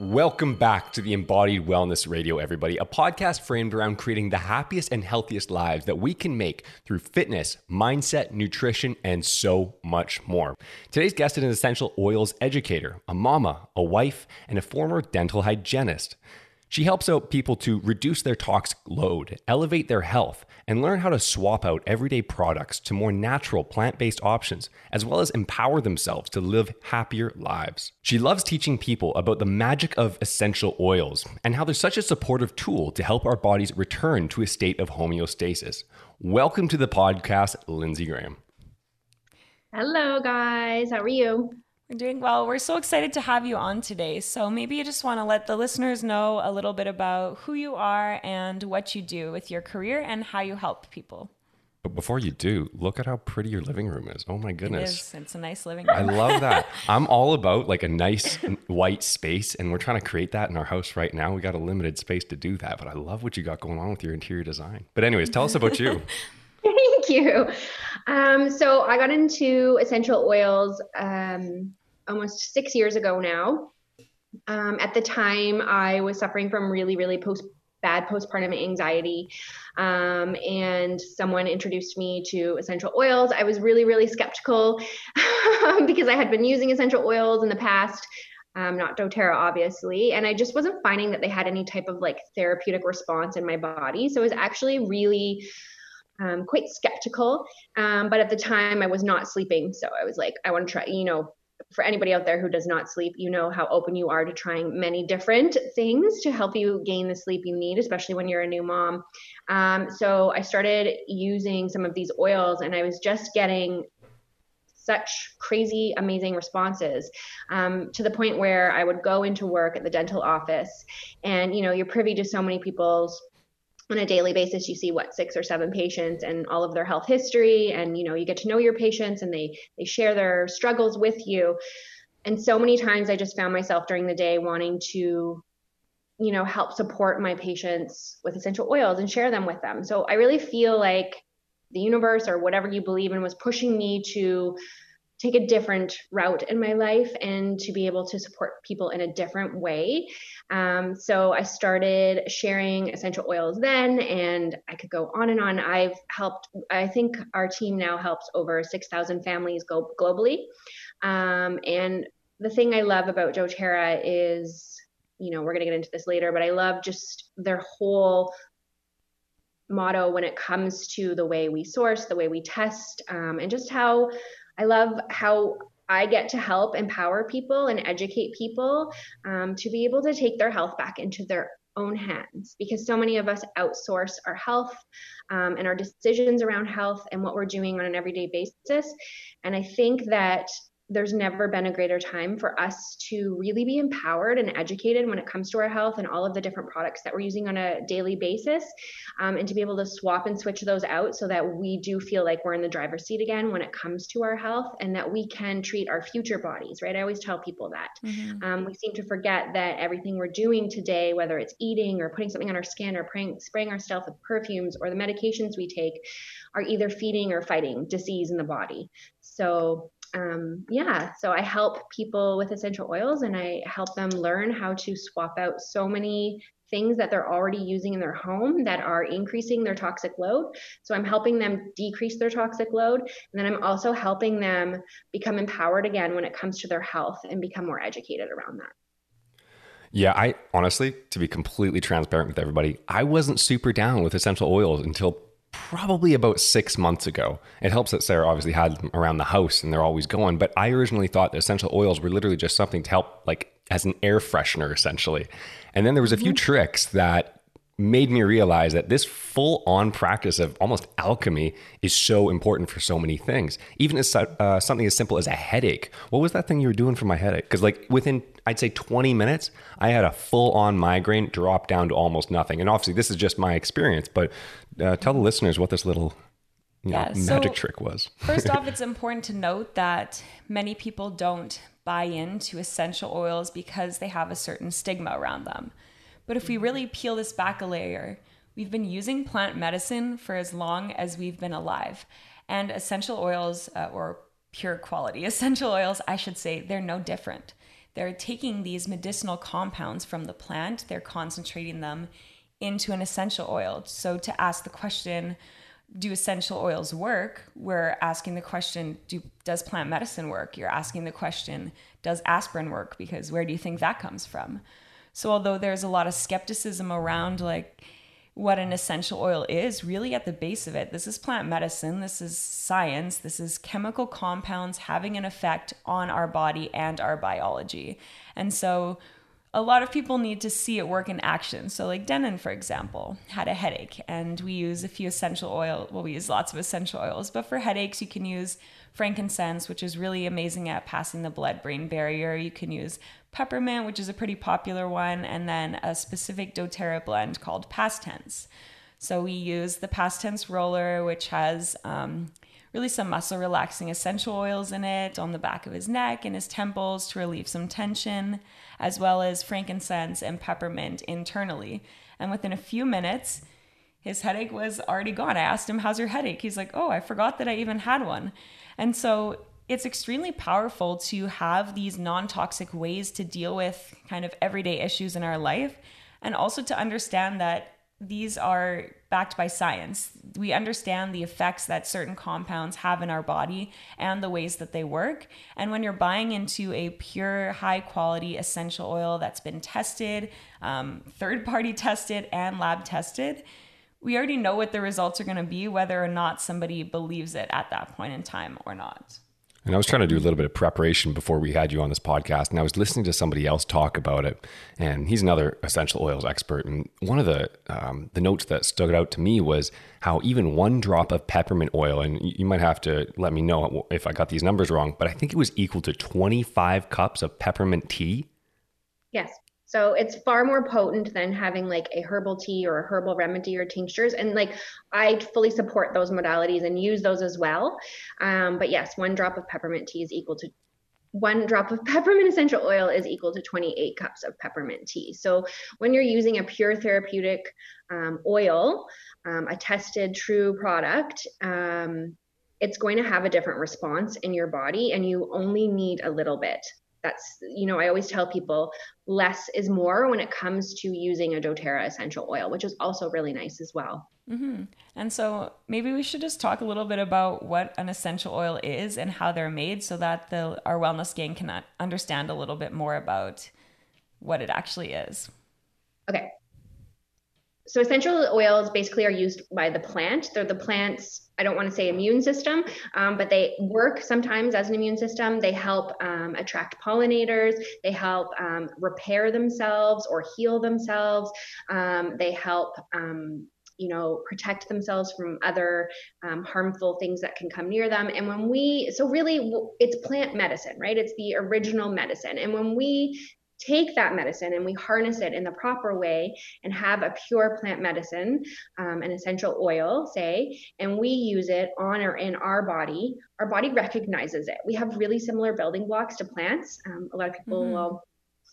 Welcome back to the Embodied Wellness Radio, everybody, a podcast framed around creating the happiest and healthiest lives that we can make through fitness, mindset, nutrition, and so much more. Today's guest is an essential oils educator, a mama, a wife, and a former dental hygienist. She helps out people to reduce their toxic load, elevate their health, and learn how to swap out everyday products to more natural plant based options, as well as empower themselves to live happier lives. She loves teaching people about the magic of essential oils and how they're such a supportive tool to help our bodies return to a state of homeostasis. Welcome to the podcast, Lindsey Graham. Hello, guys. How are you? We're doing well. We're so excited to have you on today. So, maybe you just want to let the listeners know a little bit about who you are and what you do with your career and how you help people. But before you do, look at how pretty your living room is. Oh my goodness. It is. It's a nice living room. I love that. I'm all about like a nice white space, and we're trying to create that in our house right now. We got a limited space to do that, but I love what you got going on with your interior design. But, anyways, tell us about you. Thank you. Um, so I got into essential oils um, almost six years ago now. Um, at the time, I was suffering from really, really post bad postpartum anxiety, um, and someone introduced me to essential oils. I was really, really skeptical because I had been using essential oils in the past. Um, not doTERRA, obviously. And I just wasn't finding that they had any type of like therapeutic response in my body. So it was actually really um, quite skeptical. Um, but at the time, I was not sleeping. So I was like, I want to try, you know, for anybody out there who does not sleep, you know how open you are to trying many different things to help you gain the sleep you need, especially when you're a new mom. Um, so I started using some of these oils, and I was just getting such crazy, amazing responses um, to the point where I would go into work at the dental office, and you know, you're privy to so many people's on a daily basis you see what six or seven patients and all of their health history and you know you get to know your patients and they they share their struggles with you. And so many times i just found myself during the day wanting to you know help support my patients with essential oils and share them with them. So i really feel like the universe or whatever you believe in was pushing me to take a different route in my life and to be able to support people in a different way. Um, so I started sharing essential oils then, and I could go on and on. I've helped, I think our team now helps over 6,000 families go globally. Um, and the thing I love about doTERRA is, you know, we're going to get into this later, but I love just their whole motto when it comes to the way we source, the way we test, um, and just how I love how I get to help empower people and educate people um, to be able to take their health back into their own hands because so many of us outsource our health um, and our decisions around health and what we're doing on an everyday basis. And I think that there's never been a greater time for us to really be empowered and educated when it comes to our health and all of the different products that we're using on a daily basis um, and to be able to swap and switch those out so that we do feel like we're in the driver's seat again when it comes to our health and that we can treat our future bodies right? I always tell people that. Mm-hmm. um, we seem to forget that everything we're doing today whether it's eating or putting something on our skin or praying, spraying ourselves with perfumes or the medications we take are either feeding or fighting disease in the body. So um, yeah, so I help people with essential oils and I help them learn how to swap out so many things that they're already using in their home that are increasing their toxic load. So I'm helping them decrease their toxic load. And then I'm also helping them become empowered again when it comes to their health and become more educated around that. Yeah, I honestly, to be completely transparent with everybody, I wasn't super down with essential oils until probably about six months ago. It helps that Sarah obviously had them around the house and they're always going. But I originally thought that essential oils were literally just something to help, like as an air freshener, essentially. And then there was a few mm-hmm. tricks that made me realize that this full on practice of almost alchemy is so important for so many things. Even as uh, something as simple as a headache. What was that thing you were doing for my headache? Because, like, within I'd say 20 minutes, I had a full on migraine drop down to almost nothing. And obviously, this is just my experience, but uh, tell the listeners what this little you know, yeah, magic so trick was. first off, it's important to note that many people don't buy into essential oils because they have a certain stigma around them. But if we really peel this back a layer, we've been using plant medicine for as long as we've been alive. And essential oils, uh, or pure quality essential oils, I should say, they're no different. They're taking these medicinal compounds from the plant, they're concentrating them into an essential oil. So to ask the question, do essential oils work? We're asking the question, do, does plant medicine work? You're asking the question, does aspirin work? Because where do you think that comes from? So although there's a lot of skepticism around like what an essential oil is, really at the base of it, this is plant medicine, this is science, this is chemical compounds having an effect on our body and our biology. And so a lot of people need to see it work in action. So, like Denon, for example, had a headache, and we use a few essential oil. Well, we use lots of essential oils, but for headaches, you can use frankincense, which is really amazing at passing the blood brain barrier. You can use peppermint, which is a pretty popular one, and then a specific doTERRA blend called Past Tense. So, we use the Past Tense roller, which has um, really some muscle relaxing essential oils in it on the back of his neck and his temples to relieve some tension, as well as frankincense and peppermint internally. And within a few minutes, his headache was already gone. I asked him, How's your headache? He's like, Oh, I forgot that I even had one. And so it's extremely powerful to have these non toxic ways to deal with kind of everyday issues in our life. And also to understand that these are backed by science. We understand the effects that certain compounds have in our body and the ways that they work. And when you're buying into a pure, high quality essential oil that's been tested, um, third party tested, and lab tested, we already know what the results are going to be, whether or not somebody believes it at that point in time or not. And I was trying to do a little bit of preparation before we had you on this podcast, and I was listening to somebody else talk about it. And he's another essential oils expert. And one of the um, the notes that stood out to me was how even one drop of peppermint oil, and you might have to let me know if I got these numbers wrong, but I think it was equal to 25 cups of peppermint tea. Yes. So it's far more potent than having like a herbal tea or a herbal remedy or tinctures. And like I fully support those modalities and use those as well. Um, but yes, one drop of peppermint tea is equal to one drop of peppermint essential oil is equal to 28 cups of peppermint tea. So when you're using a pure therapeutic um, oil, um, a tested true product, um, it's going to have a different response in your body, and you only need a little bit that's you know i always tell people less is more when it comes to using a doterra essential oil which is also really nice as well. Mm-hmm. and so maybe we should just talk a little bit about what an essential oil is and how they're made so that the our wellness gang can understand a little bit more about what it actually is. Okay so essential oils basically are used by the plant they're the plant's I don't want to say immune system, um, but they work sometimes as an immune system. They help um, attract pollinators. They help um, repair themselves or heal themselves. Um, they help um, you know protect themselves from other um, harmful things that can come near them and when we so really it's plant medicine right it's the original medicine and when we take that medicine and we harness it in the proper way and have a pure plant medicine, um, an essential oil, say, and we use it on or in our body, our body recognizes it. We have really similar building blocks to plants. Um, a lot of people mm-hmm. will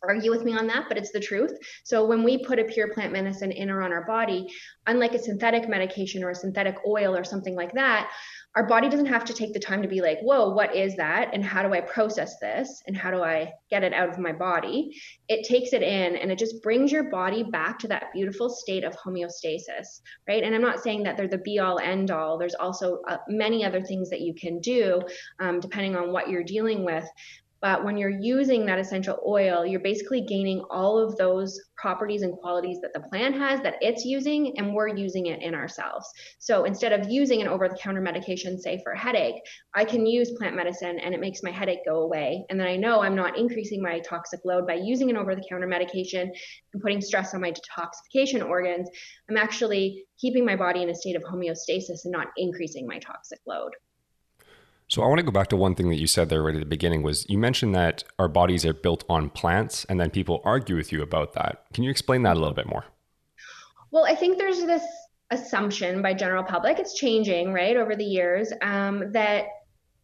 argue with me on that, but it's the truth. So when we put a pure plant medicine in or on our body, unlike a synthetic medication or a synthetic oil or something like that, our body doesn't have to take the time to be like, whoa, what is that? And how do I process this? And how do I get it out of my body? It takes it in and it just brings your body back to that beautiful state of homeostasis, right? And I'm not saying that they're the be all end all. There's also uh, many other things that you can do um, depending on what you're dealing with. But when you're using that essential oil, you're basically gaining all of those properties and qualities that the plant has that it's using, and we're using it in ourselves. So instead of using an over the counter medication, say for a headache, I can use plant medicine and it makes my headache go away. And then I know I'm not increasing my toxic load by using an over the counter medication and putting stress on my detoxification organs. I'm actually keeping my body in a state of homeostasis and not increasing my toxic load. So I want to go back to one thing that you said there right at the beginning was you mentioned that our bodies are built on plants and then people argue with you about that. Can you explain that a little bit more? Well, I think there's this assumption by general public, it's changing, right, over the years, um, that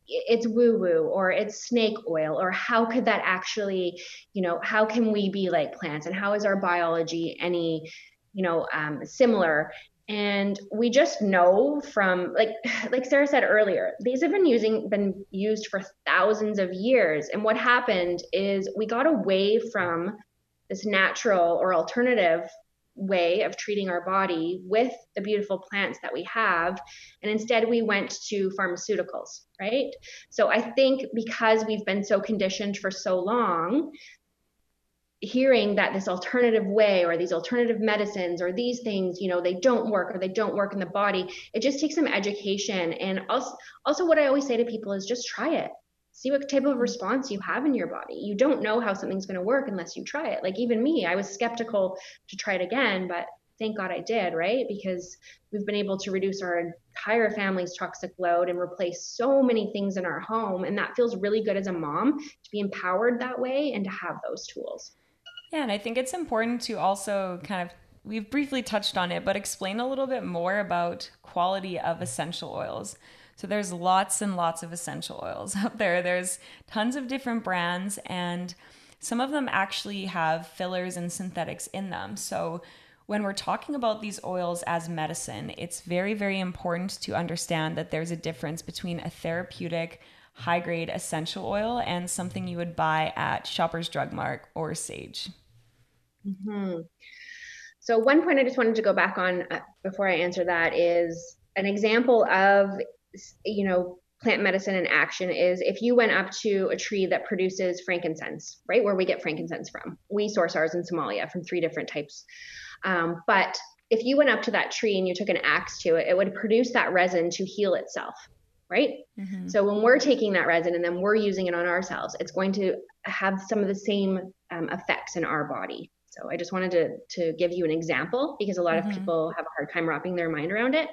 it's woo woo or it's snake oil or how could that actually, you know, how can we be like plants and how is our biology any, you know, um, similar? And we just know from like like sarah said earlier these have been using been used for thousands of years. And what happened is we got away from this natural or alternative way of treating our body with the beautiful plants that we have. And instead we went to pharmaceuticals right? So i think because we've been so conditioned for so long hearing that this alternative way or these alternative medicines or these things you know they don't work or they don't work in the body it just takes some education. And also also what i always say to people is just try it. See what type of response you have in your body. You don't know how something's going to work unless you try it. Like even me i was skeptical to try it again but thank god i did right? Because we've been able to reduce our entire family's toxic load and replace so many things in our home and that feels really good as a mom to be empowered that way and to have those tools yeah, and I think it's important to also kind of we've briefly touched on it, but explain a little bit more about quality of essential oils. So there's lots and lots of essential oils out there. There's tons of different brands and some of them actually have fillers and synthetics in them. So when we're talking about these oils as medicine, it's very, very important to understand that there's a difference between a therapeutic, high grade essential oil and something you would buy at Shoppers Drug Mart or Sage. Mm-hmm. So, one point I just wanted to go back on uh, before I answer that is an example of, you know, plant medicine in action is if you went up to a tree that produces frankincense, right, where we get frankincense from. We source ours in Somalia from three different types. Um, but if you went up to that tree and you took an axe to it, it would produce that resin to heal itself, right? Mm-hmm. So when we're taking that resin and then we're using it on ourselves, it's going to have some of the same um, effects in our body. So I just wanted to, to give you an example because a lot mm-hmm. of people have a hard time wrapping their mind around it.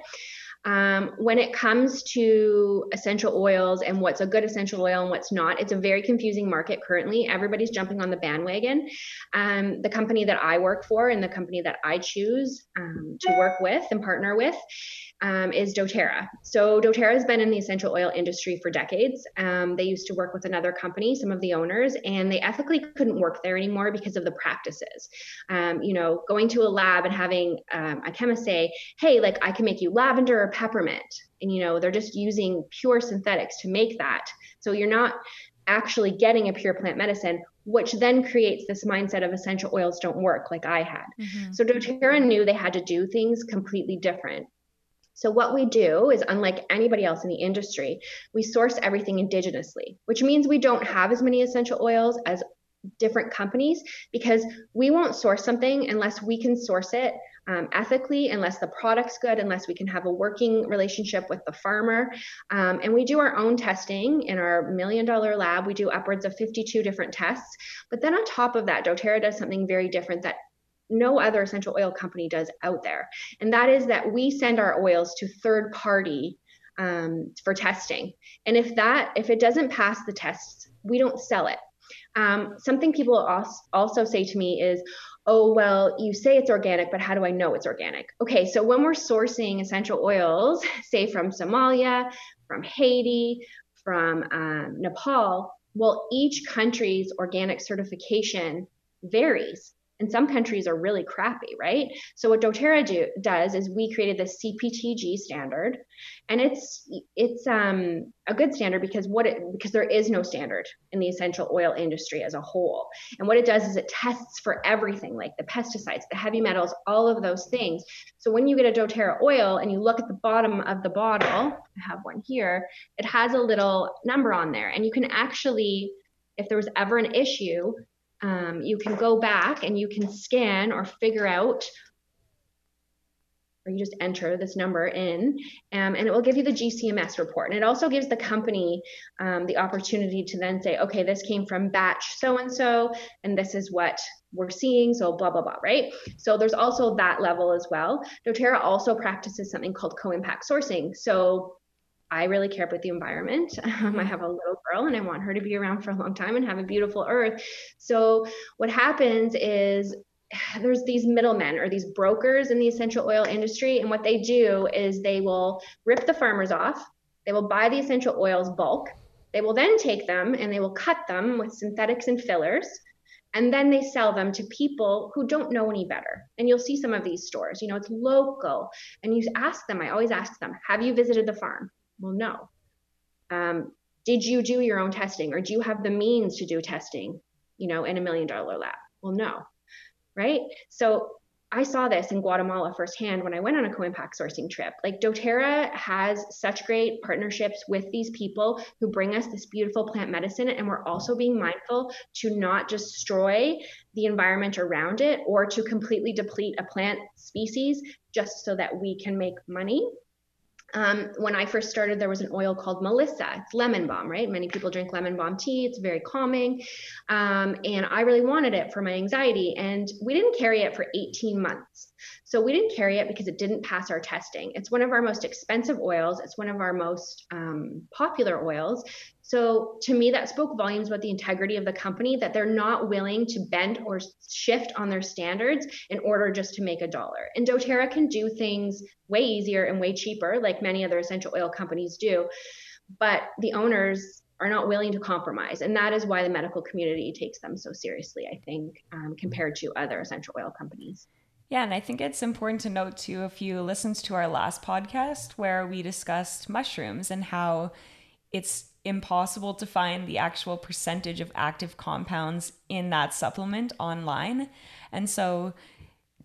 Um, when it comes to essential oils and what's a good essential oil and what's not, it's a very confusing market currently. Everybody's jumping on the bandwagon. Um, the company that I work for and the company that I choose um, to work with and partner with um, is doTERRA. So doTERRA has been in the essential oil industry for decades. Um, they used to work with another company, some of the owners, and they ethically couldn't work there anymore because of the practices. Um, you know, going to a lab and having um, a chemist say, "Hey, like I can make you lavender or peppermint," and you know they're just using pure synthetics to make that. So you're not actually getting a pure plant medicine which then creates this mindset of essential oils don't work like I had. Mm-hmm. So doTERRA knew they had to do things completely different. So, what we do is, unlike anybody else in the industry, we source everything indigenously, which means we don't have as many essential oils as different companies because we won't source something unless we can source it um, ethically, unless the product's good, unless we can have a working relationship with the farmer. Um, and we do our own testing in our million dollar lab. We do upwards of 52 different tests. But then on top of that, doTERRA does something very different that no other essential oil company does out there. And that is that we send our oils to third party um, for testing. And if that, if it doesn't pass the tests, we don't sell it. Um, something people also say to me is, oh, well, you say it's organic, but how do I know it's organic? Okay, so when we're sourcing essential oils, say from Somalia, from Haiti, from um, Nepal, well, each country's organic certification varies and some countries are really crappy, right? So what doTERRA do, does is we created the CPTG standard, and it's it's um, a good standard because what it because there is no standard in the essential oil industry as a whole. And what it does is it tests for everything, like the pesticides, the heavy metals, all of those things. So when you get a doTERRA oil and you look at the bottom of the bottle, I have one here, it has a little number on there, and you can actually if there was ever an issue, um, you can go back and you can scan or figure out or you just enter this number in um, and it will give you the GCMS report. And it also gives the company um, the opportunity to then say, okay, this came from batch so and so, and this is what we're seeing. So, blah, blah, blah, right? So, there's also that level as well. doTERRA also practices something called co impact sourcing. So, I really care about the environment. Um, I have a little girl and I want her to be around for a long time and have a beautiful earth. So, what happens is there's these middlemen or these brokers in the essential oil industry. And what they do is they will rip the farmers off, they will buy the essential oils bulk, they will then take them and they will cut them with synthetics and fillers. and then they sell them to people who don't know any better and you'll see some of these stores you know it's local and you ask them i always ask them have you visited the farm well no. Um, did you do your own testing or do you have the means to do testing you know in a million dollar lab? Well no right? So I saw this in Guatemala firsthand when I went on a co-impact sourcing trip. Like doTERRA has such great partnerships with these people who bring us this beautiful plant medicine and we're also being mindful to not destroy the environment around it or to completely deplete a plant species just so that we can make money um, when I first started, there was an oil called Melissa. It's lemon balm, right? Many people drink lemon balm tea. It's very calming. Um, and I really wanted it for my anxiety. And we didn't carry it for 18 months. So we didn't carry it because it didn't pass our testing. It's one of our most expensive oils, it's one of our most um, popular oils. So to me, that spoke volumes about the integrity of the company that they're not willing to bend or shift on their standards in order just to make a dollar. And doTERRA can do things way easier and way cheaper, like many other essential oil companies do. But the owners are not willing to compromise. And that is why the medical community takes them so seriously, I think, um, compared to other essential oil companies. Yeah, and I think it's important to note too if you listened to our last podcast where we discussed mushrooms and how it's impossible to find the actual percentage of active compounds in that supplement online. And so,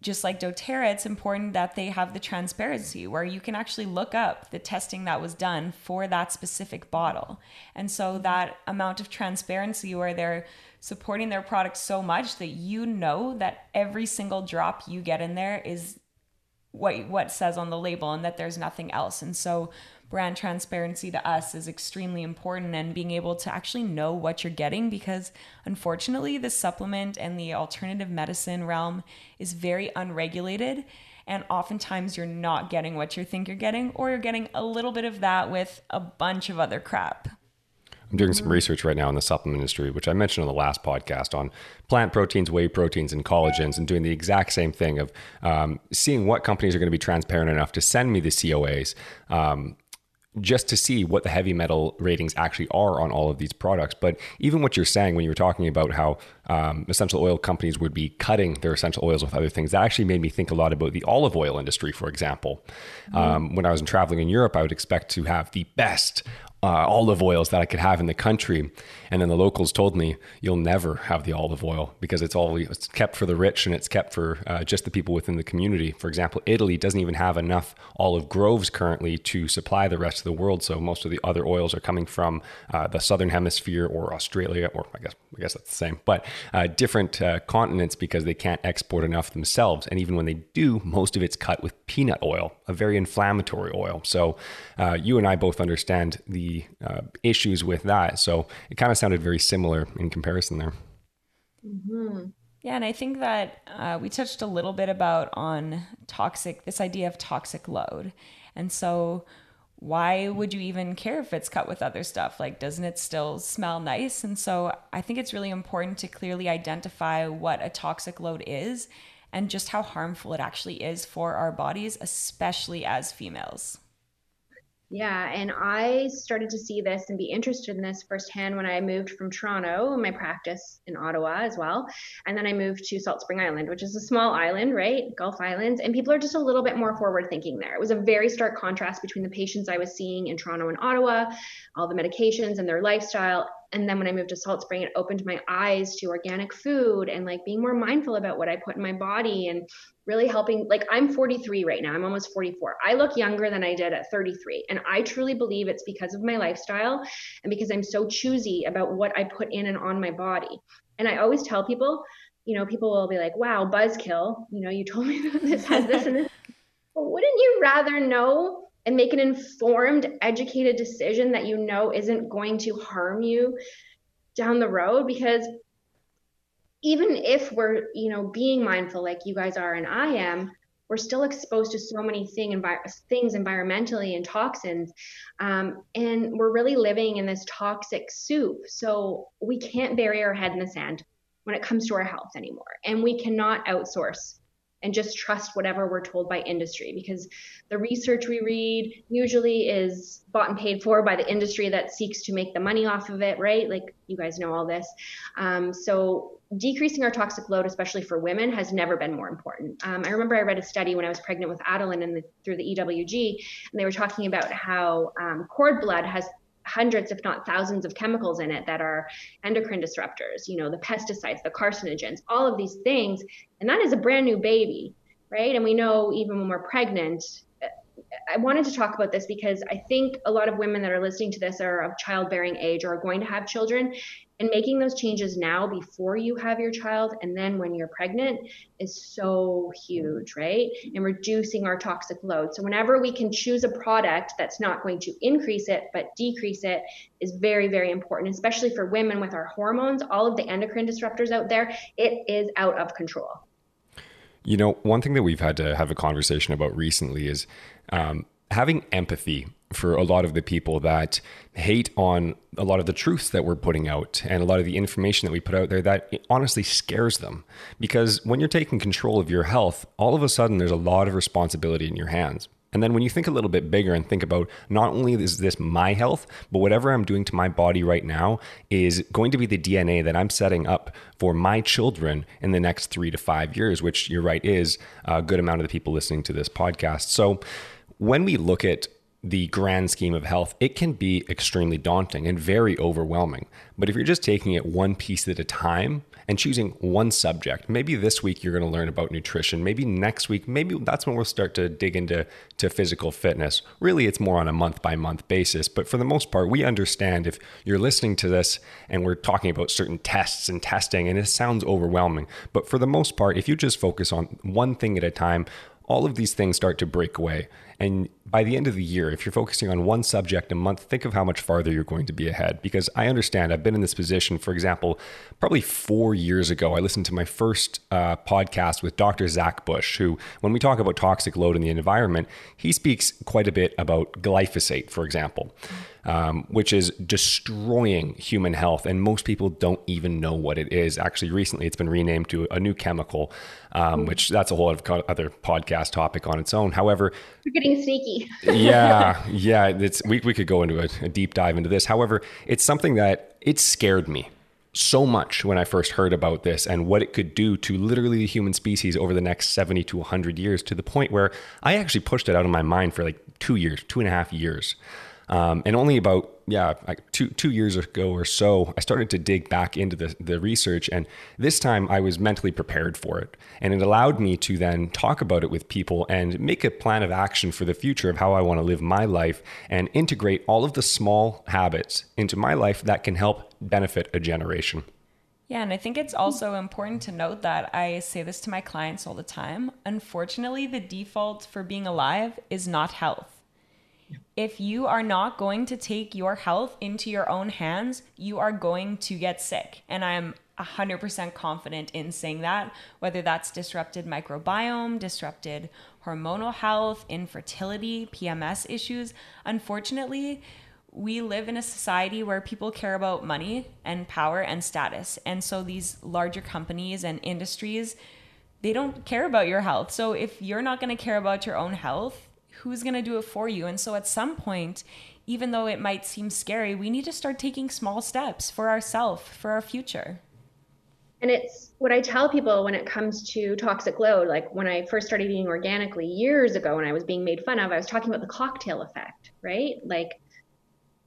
just like doTERRA, it's important that they have the transparency where you can actually look up the testing that was done for that specific bottle. And so, mm-hmm. that amount of transparency where they're supporting their product so much that you know that every single drop you get in there is what what says on the label and that there's nothing else. And so brand transparency to us is extremely important and being able to actually know what you're getting because unfortunately the supplement and the alternative medicine realm is very unregulated and oftentimes you're not getting what you think you're getting or you're getting a little bit of that with a bunch of other crap. I'm doing some research right now in the supplement industry, which I mentioned on the last podcast on plant proteins, whey proteins, and collagens, and doing the exact same thing of um, seeing what companies are going to be transparent enough to send me the COAs. Um, just to see what the heavy metal ratings actually are on all of these products. But even what you're saying when you were talking about how um, essential oil companies would be cutting their essential oils with other things, that actually made me think a lot about the olive oil industry, for example. Mm-hmm. Um, when I was traveling in Europe, I would expect to have the best uh, olive oils that I could have in the country. And then the locals told me, you'll never have the olive oil because it's all it's kept for the rich and it's kept for uh, just the people within the community. For example, Italy doesn't even have enough olive groves currently to supply the rest of the world. So most of the other oils are coming from uh, the southern hemisphere or Australia, or I guess I guess that's the same, but uh, different uh, continents because they can't export enough themselves. And even when they do, most of it's cut with peanut oil, a very inflammatory oil. So uh, you and I both understand the uh, issues with that. So it kind of sounded very similar in comparison there. Mm-hmm. Yeah, and I think that uh, we touched a little bit about on toxic, this idea of toxic load. And so, why would you even care if it's cut with other stuff? Like, doesn't it still smell nice? And so, I think it's really important to clearly identify what a toxic load is and just how harmful it actually is for our bodies, especially as females. Yeah, and I started to see this and be interested in this firsthand when I moved from Toronto, my practice in Ottawa as well. And then I moved to Salt Spring Island, which is a small island, right? Gulf Islands. And people are just a little bit more forward thinking there. It was a very stark contrast between the patients I was seeing in Toronto and Ottawa, all the medications and their lifestyle, and then when I moved to Salt Spring, it opened my eyes to organic food and like being more mindful about what I put in my body and really helping. Like I'm 43 right now, I'm almost 44. I look younger than I did at 33. And I truly believe it's because of my lifestyle and because I'm so choosy about what I put in and on my body. And I always tell people, you know, people will be like, wow, buzzkill, you know, you told me this has this and this. But wouldn't you rather know and make an informed, educated decision that you know isn't going to harm you down the road because even if we're you know being mindful like you guys are and i am we're still exposed to so many thing, envi- things environmentally and toxins um, and we're really living in this toxic soup. So we can't bury our head in the sand when it comes to our health anymore and we cannot outsource and just trust whatever we're told by industry because the research we read usually is bought and paid for by the industry that seeks to make the money off of it, right? Like you guys know all this. Um, so decreasing our toxic load, especially for women, has never been more important. Um, I remember I read a study when I was pregnant with Adeline the, through the EWG, and they were talking about how um, cord blood has hundreds, if not thousands, of chemicals in it that are endocrine disruptors, you know, the pesticides, the carcinogens, all of these things. And that is a brand new baby, right? And we know even when we're pregnant, uh, I wanted to talk about this because I think a lot of women that are listening to this are of childbearing age or are going to have children and making those changes now before you have your child and then when you're pregnant is so huge, right? And reducing our toxic load. So, whenever we can choose a product that's not going to increase it but decrease it is very, very important, especially for women with our hormones, all of the endocrine disruptors out there, it is out of control. You know, one thing that we've had to have a conversation about recently is um, having empathy for a lot of the people that hate on a lot of the truths that we're putting out and a lot of the information that we put out there that honestly scares them. Because when you're taking control of your health, all of a sudden there's a lot of responsibility in your hands. And then when you think a little bit bigger and think about not only is this my health, but whatever I'm doing to my body right now is going to be the DNA that I'm setting up for my children in the next three to five years, which you're right is a good amount of the people listening to this podcast. So when we look at the grand scheme of health, it can be extremely daunting and very overwhelming. But if you're just taking it one piece at a time and choosing one subject, maybe this week you're going to learn about nutrition. Maybe next week, maybe that's when we'll start to dig into to physical fitness. Really, it's more on a month by month basis. But for the most part, we understand if you're listening to this and we're talking about certain tests and testing, and it sounds overwhelming. But for the most part, if you just focus on one thing at a time, all of these things start to break away. And by the end of the year, if you're focusing on one subject a month, think of how much farther you're going to be ahead. Because I understand I've been in this position, for example, probably four years ago. I listened to my first uh, podcast with Dr. Zach Bush, who, when we talk about toxic load in the environment, he speaks quite a bit about glyphosate, for example um, which is destroying human health. And most people don't even know what it is. Actually, recently it's been renamed to a new chemical, um, which that's a whole other podcast topic on its own. However, sneaky. yeah, yeah, it's we we could go into a, a deep dive into this. However, it's something that it scared me so much when I first heard about this and what it could do to literally the human species over the next 70 to 100 years to the point where I actually pushed it out of my mind for like two years, two and a half years. Um, and only about yeah like two two years ago or so, I started to dig back into the the research, and this time I was mentally prepared for it, and it allowed me to then talk about it with people and make a plan of action for the future of how I want to live my life and integrate all of the small habits into my life that can help benefit a generation. Yeah, and I think it's also important to note that I say this to my clients all the time. Unfortunately, the default for being alive is not health if you are not going to take your health into your own hands, you are going to get sick. And I am 100% confident in saying that, whether that's disrupted microbiome, disrupted hormonal health, infertility, PMS issues. Unfortunately, we live in a society where people care about money and power and status. And so these larger companies and industries, they don't care about your health. So if you're not going to care about your own health, who's going to do it for you? And so at some point, even though it might seem scary, we need to start taking small steps for ourselves, for our future. And it's what I tell people when it comes to toxic load. Like when I first started eating organically years ago, when I was being made fun of, I was talking about the cocktail effect, right? Like,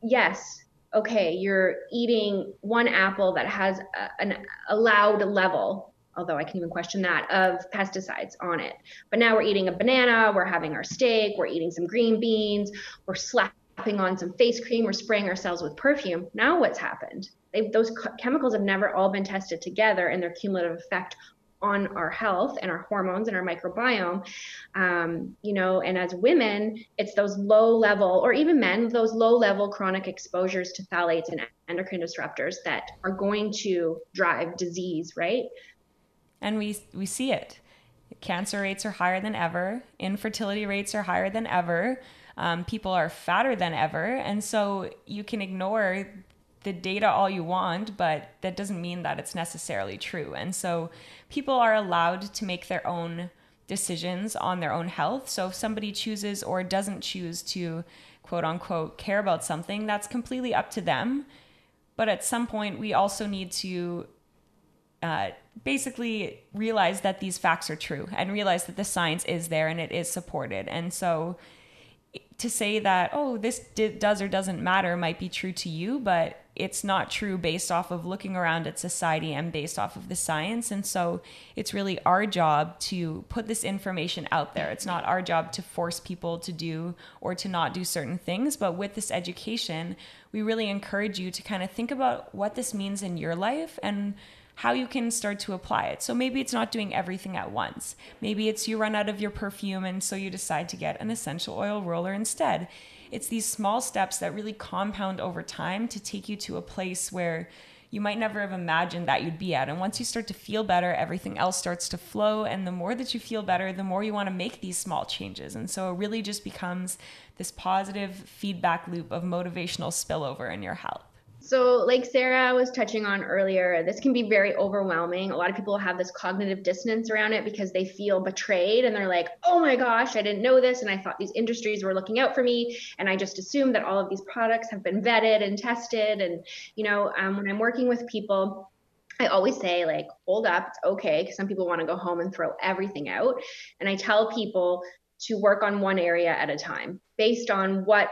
yes, okay, you're eating one apple that has a, an allowed level although I can even question that, of pesticides on it. But now we're eating a banana, we're having our steak, we're eating some green beans, we're slapping on some face cream, we're spraying ourselves with perfume. Now what's happened? They've, those chemicals have never all been tested together and their cumulative effect on our health and our hormones and our microbiome um, you know and as women it's those low level or even men those low level chronic exposures to phthalates and endocrine disruptors that are going to drive disease right and we we see it. Cancer rates are higher than ever. Infertility rates are higher than ever. Um, people are fatter than ever, and so you can ignore the data all you want, but that doesn't mean that it's necessarily true. And so people are allowed to make their own decisions on their own health. So if somebody chooses or doesn't choose to quote unquote care about something, that's completely up to them. But at some point, we also need to uh, basically realize that these facts are true and realize that the science is there and it is supported. And so to say that, oh, this does or doesn't matter might be true to you, but it's not true based off of looking around at society and based off of the science. And so it's really our job to put this information out there. It's not our job to force people to do or to not do certain things. But with this education, we really encourage you to kind of think about what this means in your life and how you can start to apply it. So maybe it's not doing everything at once. Maybe it's you run out of your perfume and so you decide to get an essential oil roller instead. It's these small steps that really compound over time to take you to a place where you might never have imagined that you'd be at. And once you start to feel better, everything else starts to flow. And the more that you feel better, the more you want to make these small changes. And so it really just becomes this positive feedback loop of motivational spillover in your health. So, like Sarah was touching on earlier, this can be very overwhelming. A lot of people have this cognitive dissonance around it because they feel betrayed and they're like, oh my gosh, I didn't know this. And I thought these industries were looking out for me. And I just assumed that all of these products have been vetted and tested. And, you know, um, when I'm working with people, I always say, like, hold up, it's okay. Because some people want to go home and throw everything out. And I tell people to work on one area at a time based on what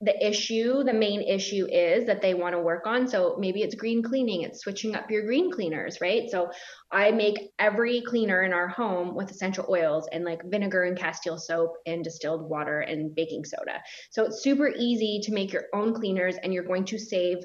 the issue, the main issue is that they want to work on. So maybe it's green cleaning, it's switching up your green cleaners, right? So I make every cleaner in our home with essential oils and like vinegar and castile soap and distilled water and baking soda. So it's super easy to make your own cleaners and you're going to save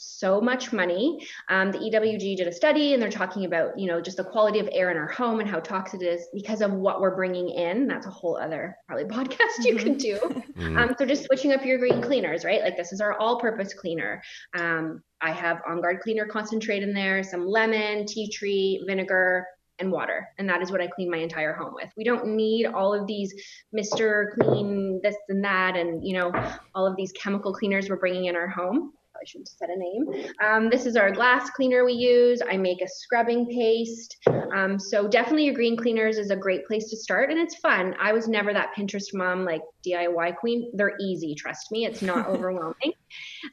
so much money. Um, the EWG did a study and they're talking about, you know, just the quality of air in our home and how toxic it is because of what we're bringing in. That's a whole other probably podcast you can do. Mm-hmm. Um, so just switching up your green cleaners, right? Like this is our all purpose cleaner. Um, I have On Guard cleaner concentrate in there, some lemon, tea tree, vinegar, and water. And that is what I clean my entire home with. We don't need all of these Mr. Clean this and that and, you know, all of these chemical cleaners we're bringing in our home. I shouldn't set a name. Um, this is our glass cleaner we use. I make a scrubbing paste. Um, so definitely your green cleaners is a great place to start and it's fun. I was never that Pinterest mom like DIY queen. They're easy, trust me. It's not overwhelming.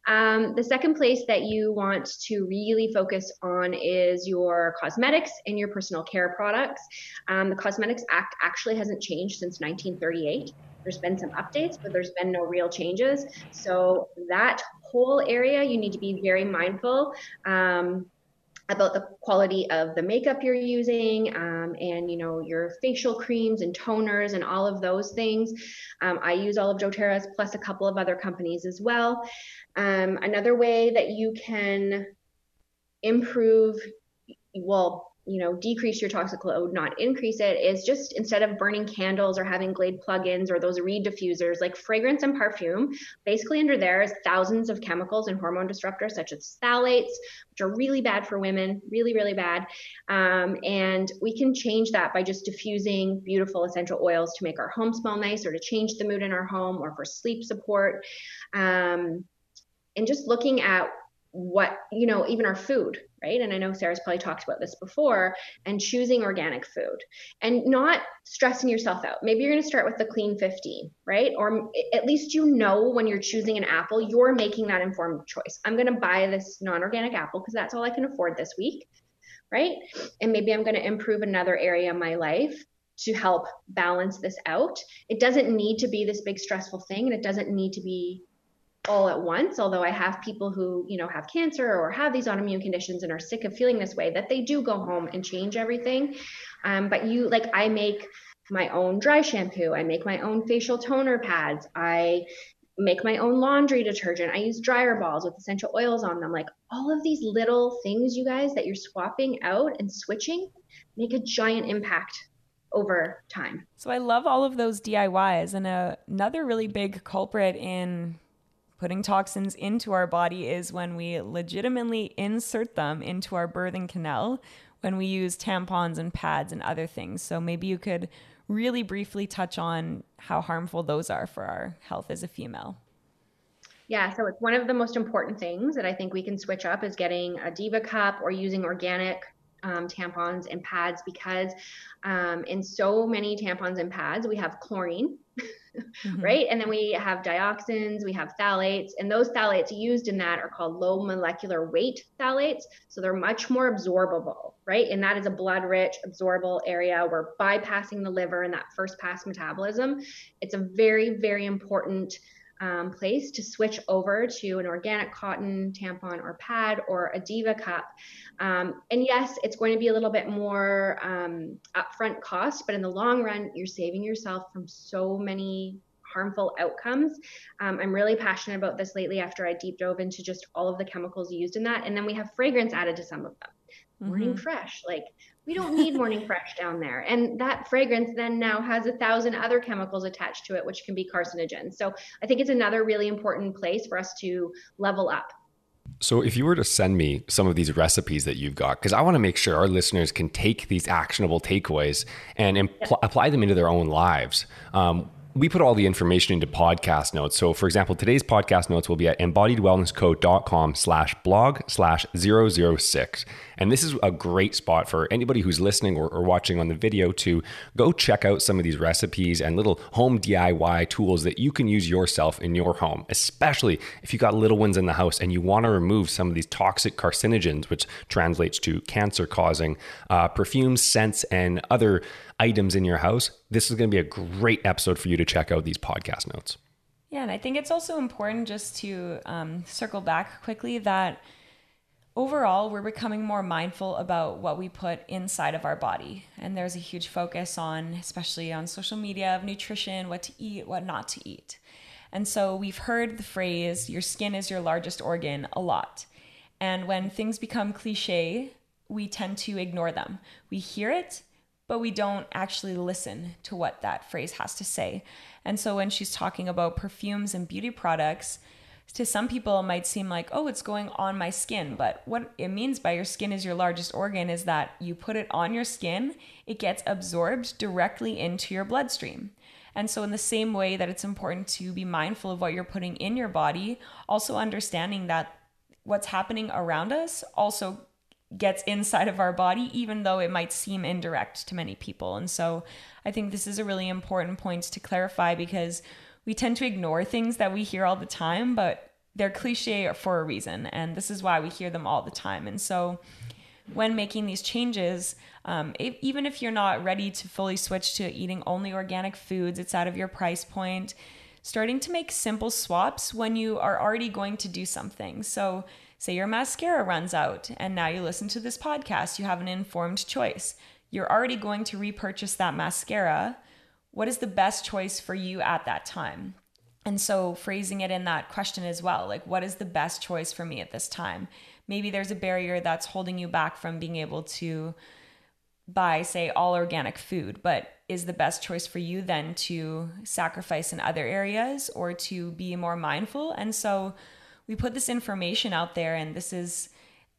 Um, the second place that you want to really focus on is your cosmetics and your personal care products. Um, the Cosmetics Act actually hasn't changed since 1938. There's been some updates, but there's been no real changes. So that whole area, you need to be very mindful. Um, about the quality of the makeup you're using um, and you know your facial creams and toners and all of those things um, i use all of doterra's plus a couple of other companies as well um, another way that you can improve well you know decrease your toxic load not increase it is just instead of burning candles or having glade plugins or those reed diffusers like fragrance and perfume basically under there is thousands of chemicals and hormone disruptors such as phthalates which are really bad for women really really bad. Um, and we can change that by just diffusing beautiful essential oils to make our home smell nice or to change the mood in our home or for sleep support. Um, and just looking at what you know even our food right? And i know sarah's probably talked about this before and choosing organic food and not stressing yourself out. Maybe you're going to start with the clean 15 right? Or at least you know when you're choosing an apple you're making that informed choice. I'm going to buy this non-organic apple because that's all i can afford this week right? And maybe i'm going to improve another area of my life to help balance this out. It doesn't need to be this big stressful thing and it doesn't need to be all at once although i have people who you know have cancer or have these autoimmune conditions and are sick of feeling this way that they do go home and change everything um, but you like i make my own dry shampoo i make my own facial toner pads i make my own laundry detergent i use dryer balls with essential oils on them like all of these little things you guys that you're swapping out and switching make a giant impact over time. So I love all of those DIYs. And uh, another really big culprit in putting toxins into our body is when we legitimately insert them into our birthing canal when we use tampons and pads and other things. So maybe you could really briefly touch on how harmful those are for our health as a female. Yeah, so it's one of the most important things that I think we can switch up is getting a Diva cup or using organic um, tampons and pads because um, in so many tampons and pads we have chlorine mm-hmm. right? And then we have dioxins, we have phthalates, and those phthalates used in that are called low molecular weight phthalates. So they're much more absorbable, right? And that is a blood rich, absorbable area. We're bypassing the liver in that first pass metabolism. It's a very, very important um, place to switch over to an organic cotton tampon or pad or a Diva cup. Um, and yes, it's going to be a little bit more um, upfront cost, but in the long run, you're saving yourself from so many harmful outcomes. Um, I'm really passionate about this lately after I deep dove into just all of the chemicals used in that. And then we have fragrance added to some of them. Mm-hmm. Morning Fresh, like we don't need Morning Fresh down there. And that fragrance then now has a thousand other chemicals attached to it, which can be carcinogens. So I think it's another really important place for us to level up. So, if you were to send me some of these recipes that you've got, because I want to make sure our listeners can take these actionable takeaways and impl- yep. apply them into their own lives. Um, we put all the information into podcast notes. So for example, today's podcast notes will be at embodiedwellnessco.com slash blog slash 006. And this is a great spot for anybody who's listening or, or, watching on the video to go check out some of these recipes and little home DIY tools that you can use yourself in your home, especially if you got little ones in the house and you want to remove some of these toxic carcinogens, which translates to cancer causing uh, perfumes, scents, and other items in your house, this is going to be a great episode for you to check out these podcast notes. Yeah, and I think it's also important just to um, circle back quickly that overall we're becoming more mindful about what we put inside of our body. And there's a huge focus on, especially on social media, of nutrition, what to eat, what not to eat. And so we've heard the phrase, your skin is your largest organ, a lot. And when things become cliche, we tend to ignore them. We hear it, but we don't actually listen to what that phrase has to say. And so when she's talking about perfumes and beauty products, to some people it might seem like, oh, it's going on my skin. But what it means by your skin is your largest organ is that you put it on your skin, it gets absorbed directly into your bloodstream. And so, in the same way that it's important to be mindful of what you're putting in your body, also understanding that what's happening around us also gets inside of our body, even though it might seem indirect to many people. And so I think this is a really important point to clarify because we tend to ignore things that we hear all the time, but they're cliche for a reason. And this is why we hear them all the time. And so when making these changes, um, if, even if you're not ready to fully switch to eating only organic foods, it's out of your price point, starting to make simple swaps when you are already going to do something. So Say your mascara runs out and now you listen to this podcast, you have an informed choice. You're already going to repurchase that mascara. What is the best choice for you at that time? And so phrasing it in that question as well, like what is the best choice for me at this time? Maybe there's a barrier that's holding you back from being able to buy say all organic food, but is the best choice for you then to sacrifice in other areas or to be more mindful? And so we put this information out there and this is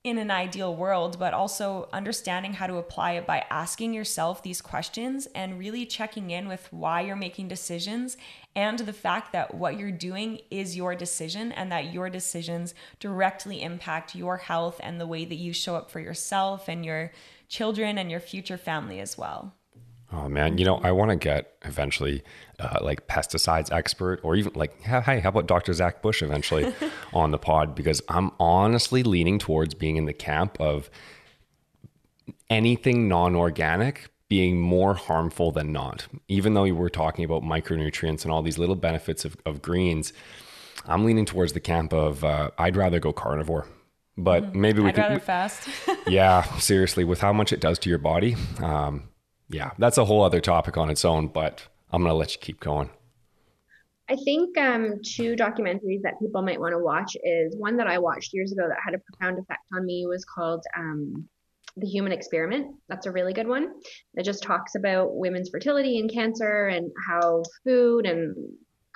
in an ideal world, but also understanding how to apply it by asking yourself these questions and really checking in with why you're making decisions and the fact that what you're doing is your decision and that your decisions directly impact your health and the way that you show up for yourself and your children and your future family as well. Oh man, you know, I want to get eventually uh, like pesticides expert or even like, hey, how about Dr. Zach Bush eventually on the pod? Because I'm honestly leaning towards being in the camp of anything non organic being more harmful than not. Even though we were talking about micronutrients and all these little benefits of, of greens, I'm leaning towards the camp of uh, I'd rather go carnivore. But mm-hmm. maybe we I'd can. rather fast. yeah, seriously, with how much it does to your body. Um, yeah, that's a whole other topic on its own, but I'm going to let you keep going. I think um, two documentaries that people might want to watch is one that I watched years ago that had a profound effect on me was called um, The Human Experiment. That's a really good one. It just talks about women's fertility and cancer and how food and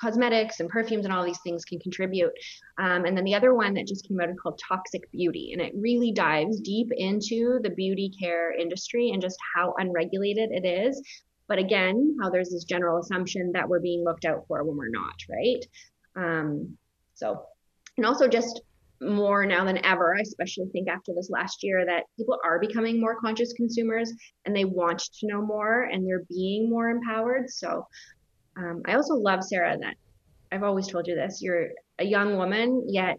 cosmetics and perfumes and all these things can contribute. Um, and then the other one that just came out is called Toxic Beauty, and it really dives deep into the beauty care industry and just how unregulated it is. But again, how there's this general assumption that we're being looked out for when we're not, right? Um, so, and also just more now than ever. I especially think after this last year that people are becoming more conscious consumers and they want to know more and they're being more empowered. So um, I also love Sarah that I've always told you this. You're a young woman, yet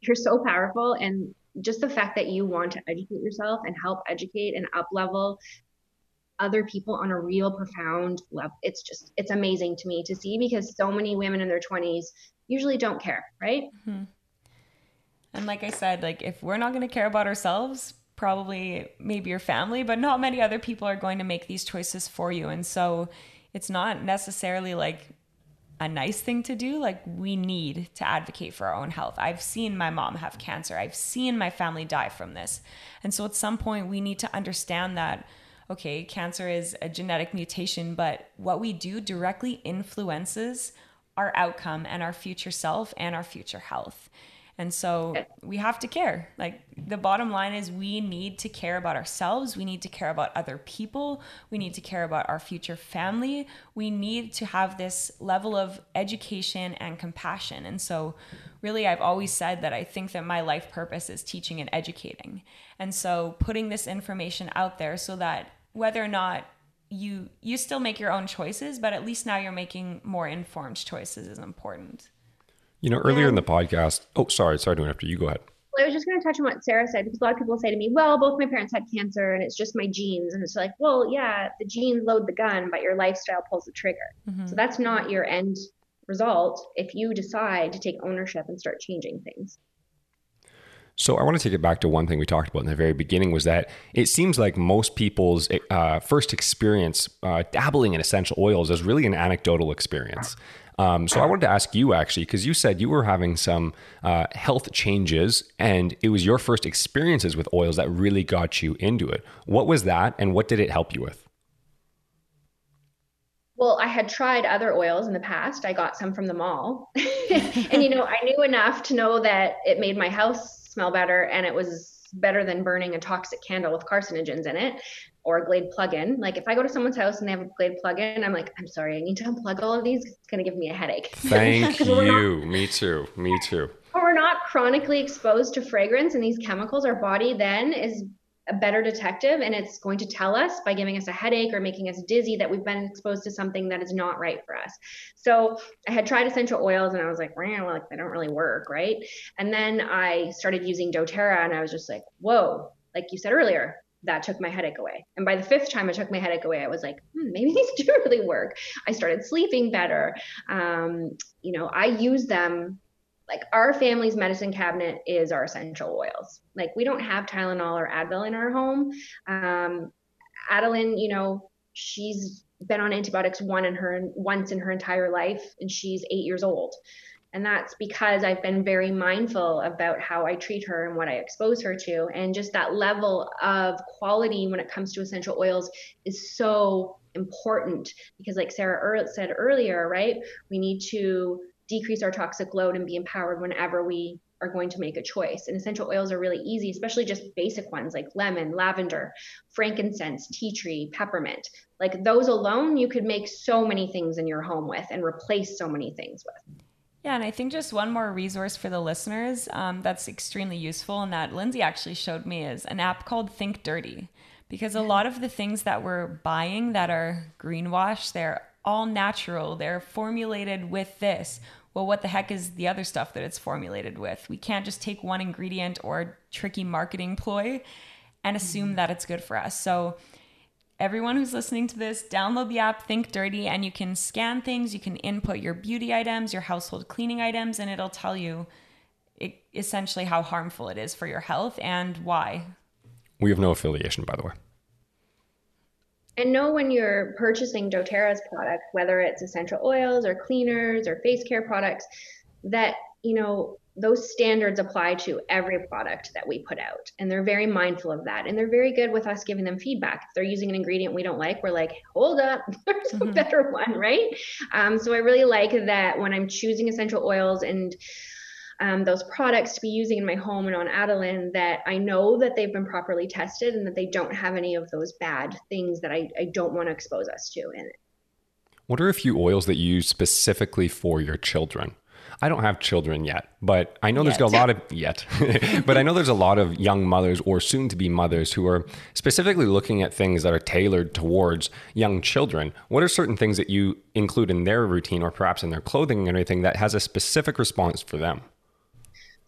you're so powerful and just the fact that you want to educate yourself and help educate and up level other people on a real profound level it's just it's amazing to me to see because so many women in their 20s usually don't care right mm-hmm. and like i said like if we're not going to care about ourselves probably maybe your family but not many other people are going to make these choices for you and so it's not necessarily like a nice thing to do. Like, we need to advocate for our own health. I've seen my mom have cancer, I've seen my family die from this. And so, at some point, we need to understand that, okay, cancer is a genetic mutation, but what we do directly influences our outcome and our future self and our future health. And so we have to care. Like the bottom line is we need to care about ourselves. We need to care about other people. We need to care about our future family. We need to have this level of education and compassion. And so really I've always said that I think that my life purpose is teaching and educating. And so putting this information out there so that whether or not you you still make your own choices, but at least now you're making more informed choices is important. You know, earlier in the podcast, oh, sorry, sorry to interrupt you. You go ahead. Well, I was just going to touch on what Sarah said because a lot of people say to me, well, both my parents had cancer and it's just my genes. And it's like, well, yeah, the genes load the gun, but your lifestyle pulls the trigger. Mm-hmm. So that's not your end result if you decide to take ownership and start changing things. So I want to take it back to one thing we talked about in the very beginning was that it seems like most people's uh, first experience uh, dabbling in essential oils is really an anecdotal experience. Um, so I wanted to ask you actually, because you said you were having some uh, health changes and it was your first experiences with oils that really got you into it. What was that and what did it help you with? Well, I had tried other oils in the past. I got some from the mall. and, you know, I knew enough to know that it made my house smell better and it was better than burning a toxic candle with carcinogens in it or a Glade plug-in. Like if I go to someone's house and they have a Glade plug-in, I'm like, I'm sorry, I need to unplug all of these. It's going to give me a headache. Thank you. Not, me too. Me too. When we're not chronically exposed to fragrance and these chemicals, our body then is a better detective and it's going to tell us by giving us a headache or making us dizzy that we've been exposed to something that is not right for us. So I had tried essential oils and I was like, well, like they don't really work, right? And then I started using doTERRA and I was just like, whoa, like you said earlier, that took my headache away. And by the fifth time I took my headache away, I was like, hmm, maybe these do really work. I started sleeping better. Um, you know, I use them like our family's medicine cabinet is our essential oils. Like we don't have Tylenol or Advil in our home. Um, Adeline, you know, she's been on antibiotics one in her once in her entire life, and she's eight years old. And that's because I've been very mindful about how I treat her and what I expose her to. And just that level of quality when it comes to essential oils is so important because, like Sarah said earlier, right? We need to decrease our toxic load and be empowered whenever we are going to make a choice. And essential oils are really easy, especially just basic ones like lemon, lavender, frankincense, tea tree, peppermint. Like those alone, you could make so many things in your home with and replace so many things with. Yeah, and I think just one more resource for the listeners um, that's extremely useful and that Lindsay actually showed me is an app called Think Dirty. Because a lot of the things that we're buying that are greenwash, they're all natural, they're formulated with this. Well, what the heck is the other stuff that it's formulated with? We can't just take one ingredient or tricky marketing ploy and assume mm-hmm. that it's good for us. So, everyone who's listening to this, download the app Think Dirty and you can scan things. You can input your beauty items, your household cleaning items, and it'll tell you it, essentially how harmful it is for your health and why. We have no affiliation, by the way. And know when you're purchasing doTERRA's product, whether it's essential oils or cleaners or face care products, that, you know, those standards apply to every product that we put out. And they're very mindful of that. And they're very good with us giving them feedback. If they're using an ingredient we don't like we're like hold up there's mm-hmm. a better one right? Um, so i really like that when i'm choosing essential oils and um, those products to be using in my home and on Adeline that I know that they've been properly tested and that they don't have any of those bad things that I, I don't want to expose us to in it. What are a few oils that you use specifically for your children? I don't have children yet, but I know there's a lot of yet, but I know there's a lot of young mothers or soon to be mothers who are specifically looking at things that are tailored towards young children. What are certain things that you include in their routine or perhaps in their clothing and anything that has a specific response for them?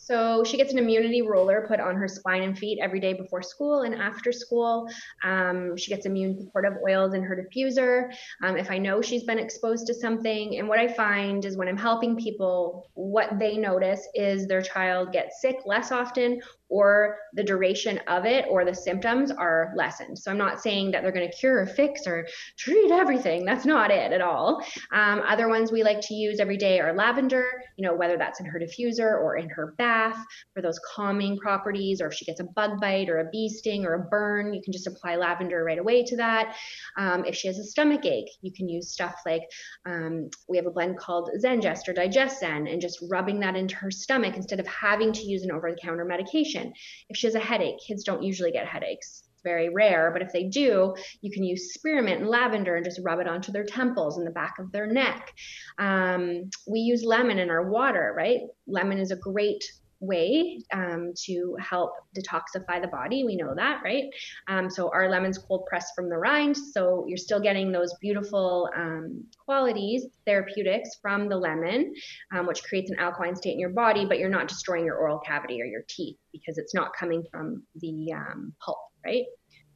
So she gets an immunity roller put on her spine and feet every day before school and after school. Um, she gets immune supportive oils in her diffuser. Um, if I know she's been exposed to something, and what I find is when I'm helping people, what they notice is their child gets sick less often or the duration of it or the symptoms are lessened. So I'm not saying that they're going to cure or fix or treat everything. That's not it at all. Um, other ones we like to use every day are lavender, you know, whether that's in her diffuser or in her bath for those calming properties, or if she gets a bug bite or a bee sting or a burn, you can just apply lavender right away to that. Um, if she has a stomach ache, you can use stuff like um, we have a blend called Zengest or Digest Zen and just rubbing that into her stomach instead of having to use an over the counter medication. If she has a headache, kids don't usually get headaches. It's very rare, but if they do, you can use spearmint and lavender and just rub it onto their temples and the back of their neck. Um, we use lemon in our water, right? Lemon is a great way um, to help detoxify the body. We know that, right? Um, so our lemon's cold pressed from the rind, so you're still getting those beautiful um, qualities, therapeutics from the lemon, um, which creates an alkaline state in your body, but you're not destroying your oral cavity or your teeth because it's not coming from the um, pulp, right?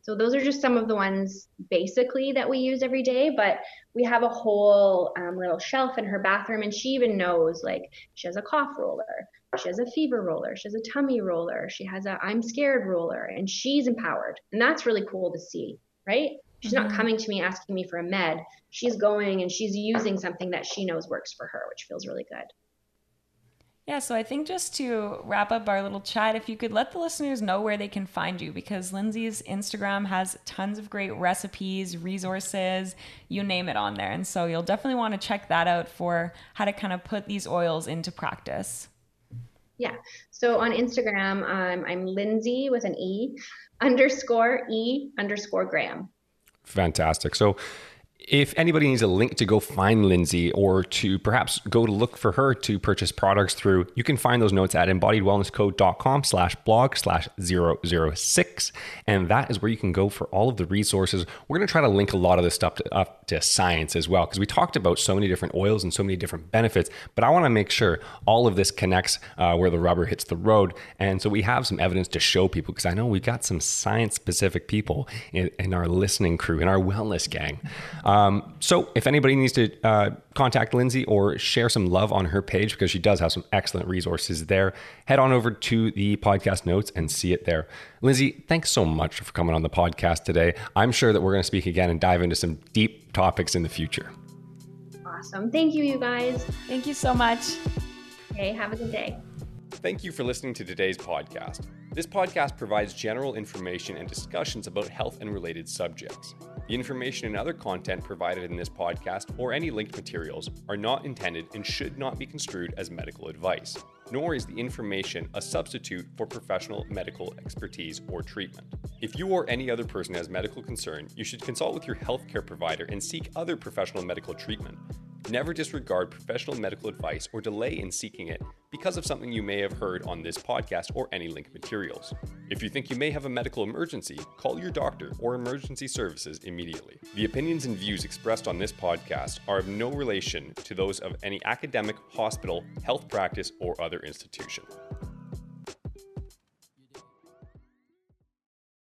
So those are just some of the ones basically that we use every day, but we have a whole um, little shelf in her bathroom, and she even knows like she has a cough roller, she has a fever roller, she has a tummy roller, she has a I'm scared roller, and she's empowered, and that's really cool to see, right? She's not mm-hmm. coming to me asking me for a med. She's going and she's using something that she knows works for her, which feels really good. Yeah, so I think just to wrap up our little chat, if you could let the listeners know where they can find you, because Lindsay's Instagram has tons of great recipes, resources, you name it on there. And so you'll definitely want to check that out for how to kind of put these oils into practice. Yeah. So on Instagram, um, I'm Lindsay with an E underscore E underscore Graham. Fantastic. So, if anybody needs a link to go find Lindsay or to perhaps go to look for her to purchase products through, you can find those notes at embodiedwellnessco.com slash blog slash 006. And that is where you can go for all of the resources. We're going to try to link a lot of this stuff to, up to science as well, because we talked about so many different oils and so many different benefits, but I want to make sure all of this connects uh, where the rubber hits the road. And so we have some evidence to show people, because I know we've got some science specific people in, in our listening crew, in our wellness gang. Um, so if anybody needs to uh, contact Lindsay or share some love on her page, because she does have some excellent resources there, head on over to the podcast notes and see it there. Lindsay, thanks so much for coming on the podcast today. I'm sure that we're going to speak again and dive into some deep topics in the future. Awesome. Thank you, you guys. Thank you so much. Okay, have a good day. Thank you for listening to today's podcast. This podcast provides general information and discussions about health and related subjects. The information and other content provided in this podcast or any linked materials are not intended and should not be construed as medical advice, nor is the information a substitute for professional medical expertise or treatment. If you or any other person has medical concern, you should consult with your healthcare provider and seek other professional medical treatment. Never disregard professional medical advice or delay in seeking it because of something you may have heard on this podcast or any linked materials. If you think you may have a medical emergency, call your doctor or emergency services immediately. The opinions and views expressed on this podcast are of no relation to those of any academic, hospital, health practice, or other institution.